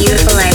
beautiful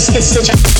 Oh. Case is